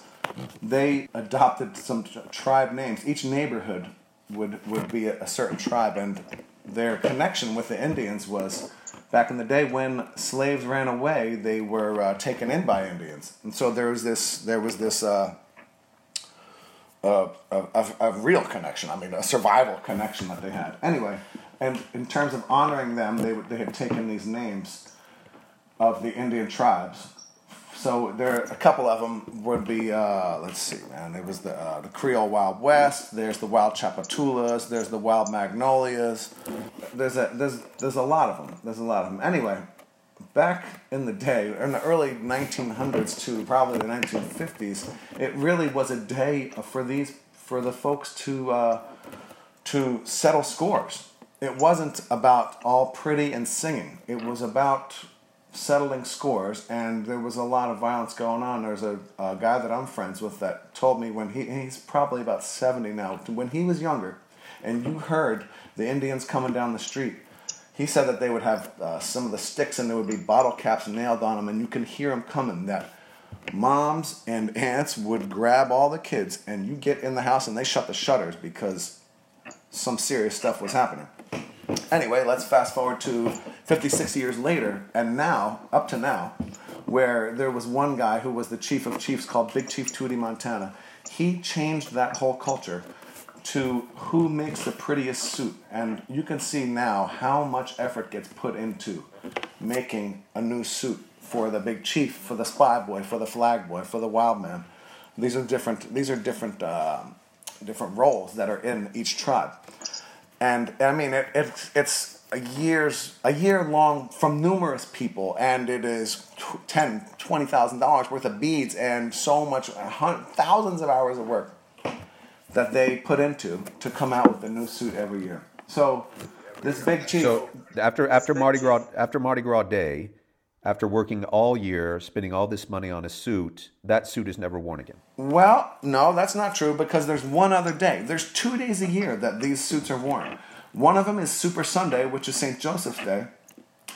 they adopted some tribe names. Each neighborhood would would be a, certain tribe, and their connection with the Indians was back in the day when slaves ran away. They were uh, taken in by Indians, and so there was this there was this. Uh, a, a, a real connection. I mean, a survival connection that they had. Anyway, and in terms of honoring them, they they had taken these names of the Indian tribes. So there, a couple of them would be. Uh, let's see, man. There was the uh, the Creole Wild West. There's the Wild Tchoupitoulas. There's the Wild Magnolias. There's a there's there's a lot of them. There's a lot of them. Anyway, back in the day, in the early 1900s to probably the 1950s, it really was a day for these for the folks to uh, to settle scores. It wasn't about all pretty and singing. It was about settling scores, and there was a lot of violence going on. There's a, a guy that I'm friends with that told me when he he's probably about 70 now. When he was younger, and you heard the Indians coming down the street, he said that they would have uh, some of the sticks and there would be bottle caps nailed on them, and you can hear them coming. That moms and (laughs) aunts would grab all the kids, and you get in the house and they shut the shutters because some serious stuff was happening. Anyway, let's fast forward to 50, 60 years later, and now, up to now, where there was one guy who was the chief of chiefs called Big Chief Tootie Montana. He changed that whole culture to who makes the prettiest suit. And you can see now how much effort gets put into making a new suit for the big chief, for the spy boy, for the flag boy, for the wild man. These are different. These are different. um different roles that are in each tribe and I mean it, it's it's a years a year long from numerous people, and it is ten twenty thousand dollars worth of beads and so much thousands of hours of work that they put into to come out with a new suit every year. So this big chief. So after after Mardi Gras after Mardi Gras Day, after working all year, spending all this money on a suit, that suit is never worn again. Well, no, that's not true because there's one other day. There's two days a year that these suits are worn. One of them is Super Sunday, which is St. Joseph's Day,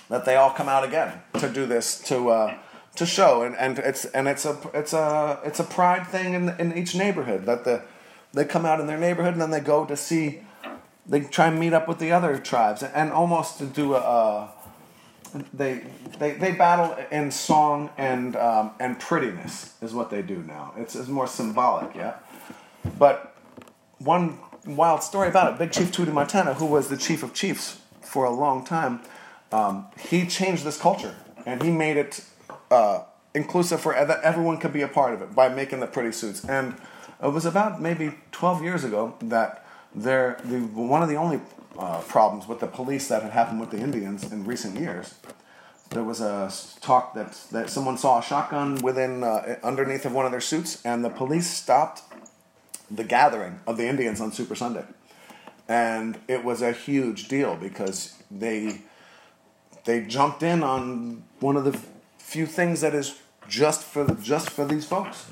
that they all come out again to do this to uh, to show, and, and it's and it's a it's a it's a pride thing in in each neighborhood that the they come out in their neighborhood and then they go to see they try and meet up with the other tribes and, almost to do a. a they, they they battle in song and um, and prettiness is what they do now. It's, it's more symbolic, yeah. But one wild story about it: Big Chief Tootie Montana, who was the chief of chiefs for a long time, um, he changed this culture and he made it uh, inclusive for that everyone could be a part of it by making the pretty suits. And it was about maybe 12 years ago that there the one of the only uh, problems with the police that had happened with the Indians in recent years. There was a talk that that someone saw a shotgun within uh, underneath of one of their suits, and the police stopped the gathering of the Indians on Super Sunday, and it was a huge deal because they they jumped in on one of the few things that is just for just for these folks.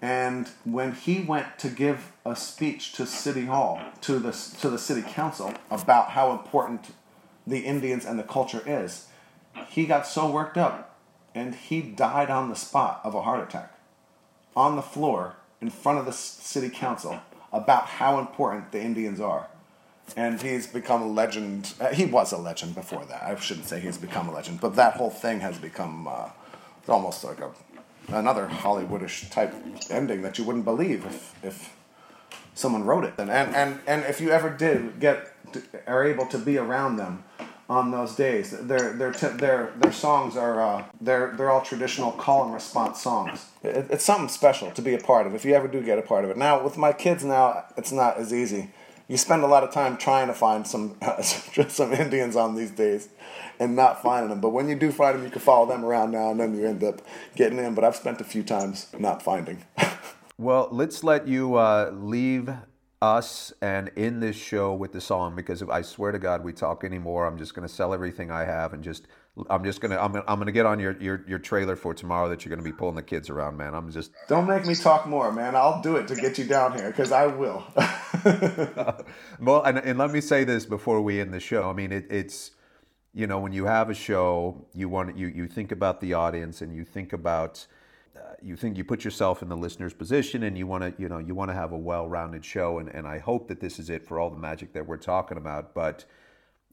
And when he went to give a speech to City Hall, to the to the City Council about how important the Indians and the culture is, he got so worked up, and he died on the spot of a heart attack, on the floor in front of the City Council about how important the Indians are and he's become a legend. Uh, he was a legend before that. I shouldn't say he's become a legend, but that whole thing has become uh, almost like a another Hollywoodish type ending that you wouldn't believe if if someone wrote it. And and and, and if you ever did get are able to be around them on those days, their their their their songs are uh, they're they're all traditional call and response songs. It, it's something special to be a part of if you ever do get a part of it. Now with my kids now, it's not as easy. You spend a lot of time trying to find some (laughs) some Indians on these days and not finding them. But when you do find them, you can follow them around now and then you end up getting in. But I've spent a few times not finding. (laughs) Well, let's let you uh, leave us and in this show with the song because if I swear to God we talk anymore, I'm just going to sell everything I have and just I'm just gonna I'm, I'm gonna get on your, your your trailer for tomorrow that you're gonna be pulling the kids around, man. I'm just (laughs) Don't make me talk more, man. I'll do it to get you down here because I will. (laughs) (laughs) well, and, and let me say this before we end the show. I mean, it, it's you know when you have a show, you want you you think about the audience and you think about uh, you think you put yourself in the listener's position and you want to you know you want to have a well-rounded show and, and i hope that this is it for all the magic that we're talking about but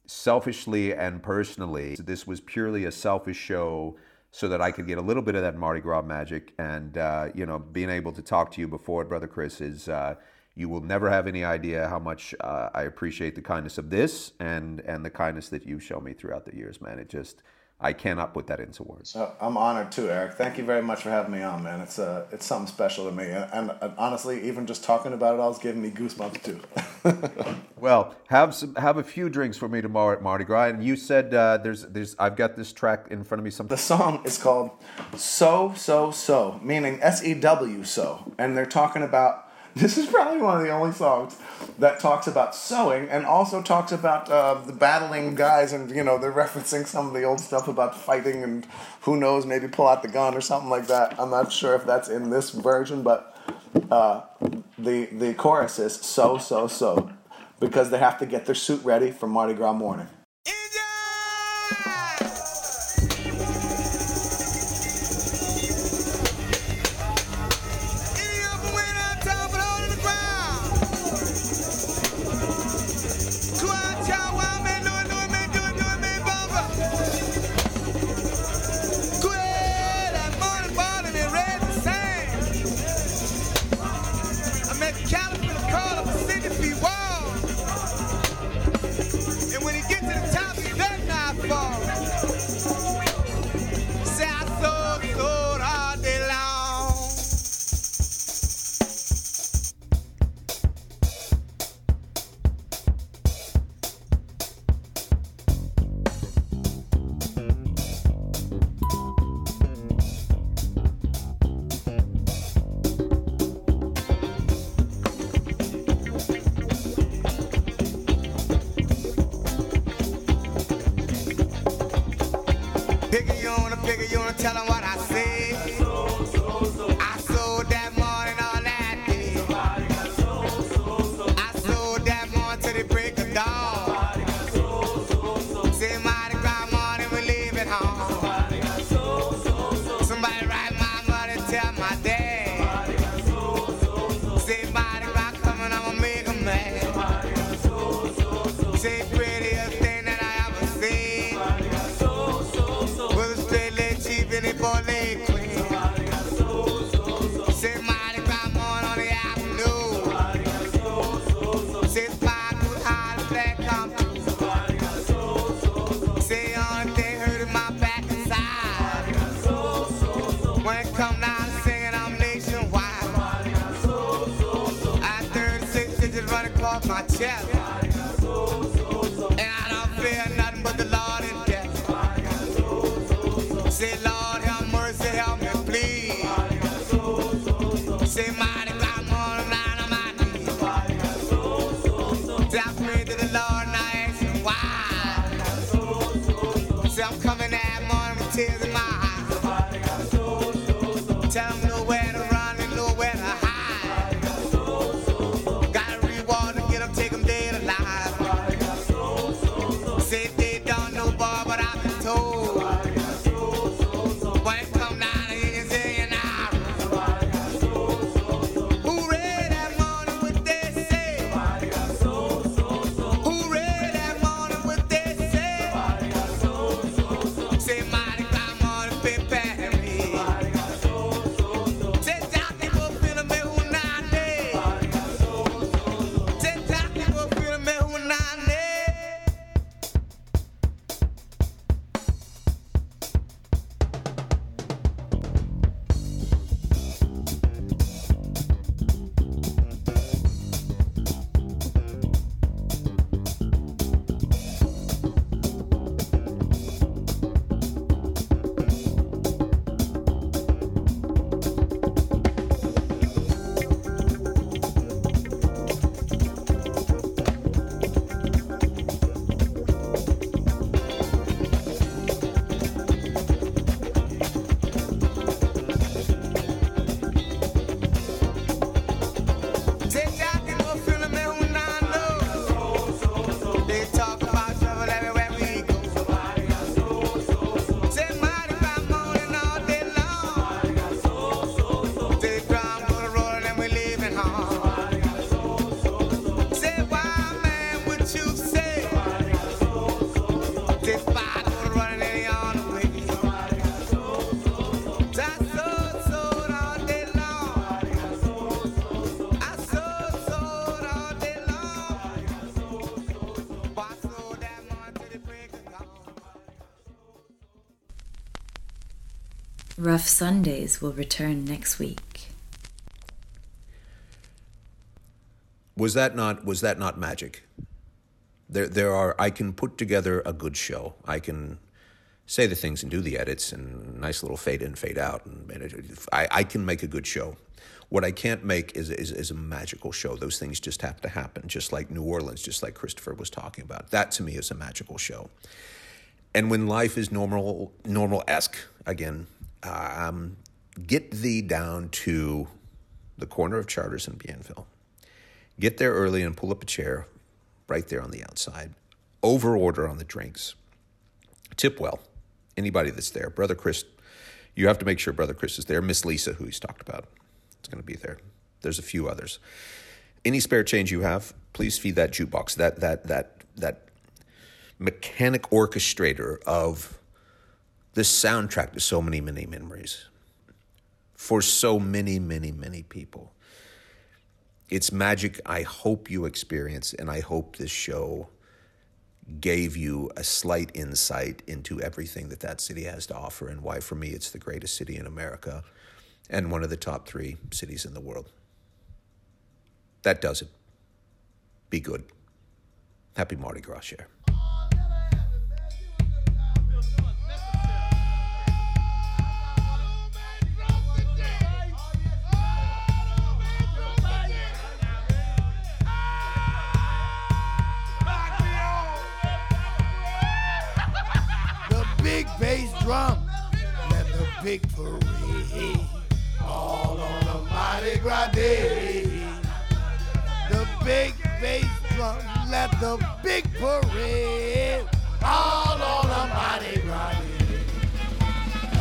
selfishly and personally this was purely a selfish show so that i could get a little bit of that mardi gras magic. And uh, you know being able to talk to you before brother chris is uh, you will never have any idea how much uh, i appreciate the kindness of this and and the kindness that you show me throughout the years man. It just I cannot put that into words. Uh, I'm honored too, Eric. Thank you very much for having me on, man. It's uh, it's something special to me, and, and honestly, even just talking about it all is giving me goosebumps too. (laughs) well, have some, have a few drinks for me tomorrow at Mardi Gras. And you said uh, there's there's I've got this track in front of me. Some the song is called "So So So," meaning S E W so, and they're talking about (laughs) this is probably one of the only songs that talks about sewing and also talks about uh, the battling guys and you know they're referencing some of the old stuff about fighting and who knows maybe pull out the gun or something like that. I'm not sure if that's in this version, but uh, the the chorus is so so so because they have to get their suit ready for Mardi Gras morning. Tell Sundays will return next week. Was that not was that not magic? There there are I can put together a good show. I can say the things and do the edits and nice little fade in, fade out, and, and I, I can make a good show. What I can't make is, is is a magical show. Those things just have to happen, just like New Orleans, just like Christopher was talking about. That to me is a magical show. And when life is normal, normal esque again, um, get thee down to the corner of Chartres and Bienville. Get there early and pull up a chair right there on the outside. Over order on the drinks. Tip well. Anybody that's there. Brother Chris, you have to make sure Brother Chris is there. Miss Lisa, who he's talked about, is going to be there. There's a few others. Any spare change you have, please feed that jukebox. That that that that mechanic orchestrator of the soundtrack to so many, many memories for so many, many, many people. It's magic I hope you experience, and I hope this show gave you a slight insight into everything that that city has to offer and why, for me, it's the greatest city in America and one of the top three cities in the world. That does it. Be good. Happy Mardi Gras share. Drum, let the big parade all on a Mardi Gras day. The big bass drum, let the big parade all on a Mardi Gras day.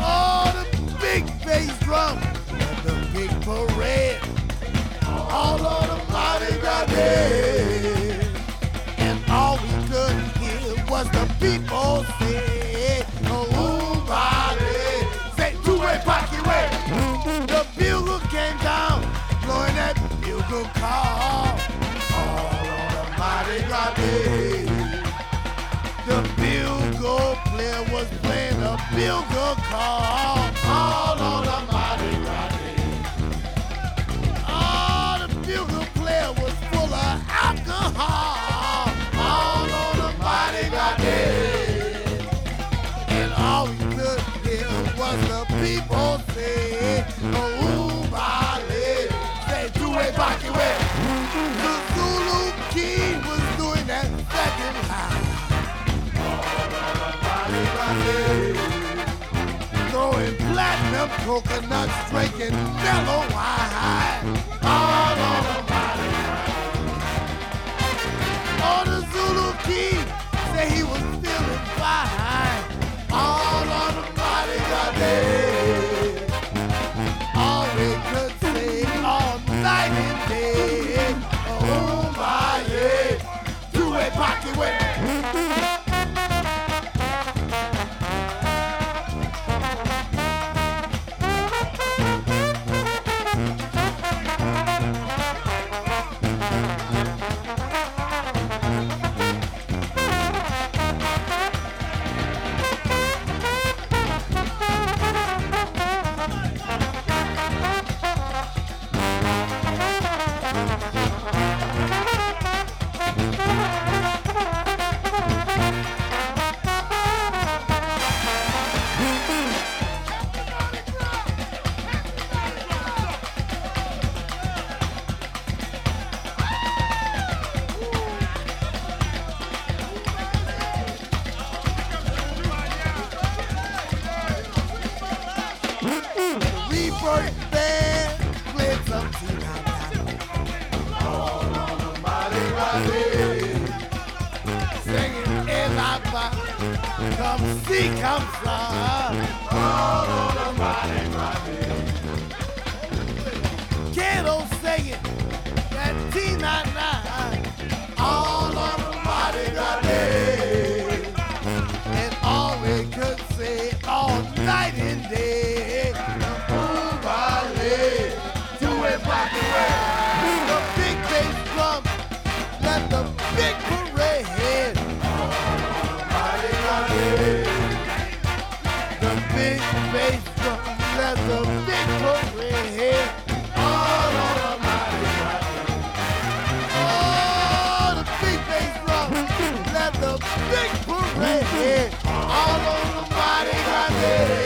Oh, the big bass drum, let the big parade all on a Mardi Gras day. And all we could hear was the people say, bugle call. All on a Mardi Gras day. The bugle player was playing a bugle call. All on a Mardi Gras day. Oh, the bugle player was full of alcohol. All on a Mardi Gras day. And all we could hear was the people platinum coconuts, drinking mellow wine. All on the body. Oh, the Zulu King said he was feeling fine. Come Yeah.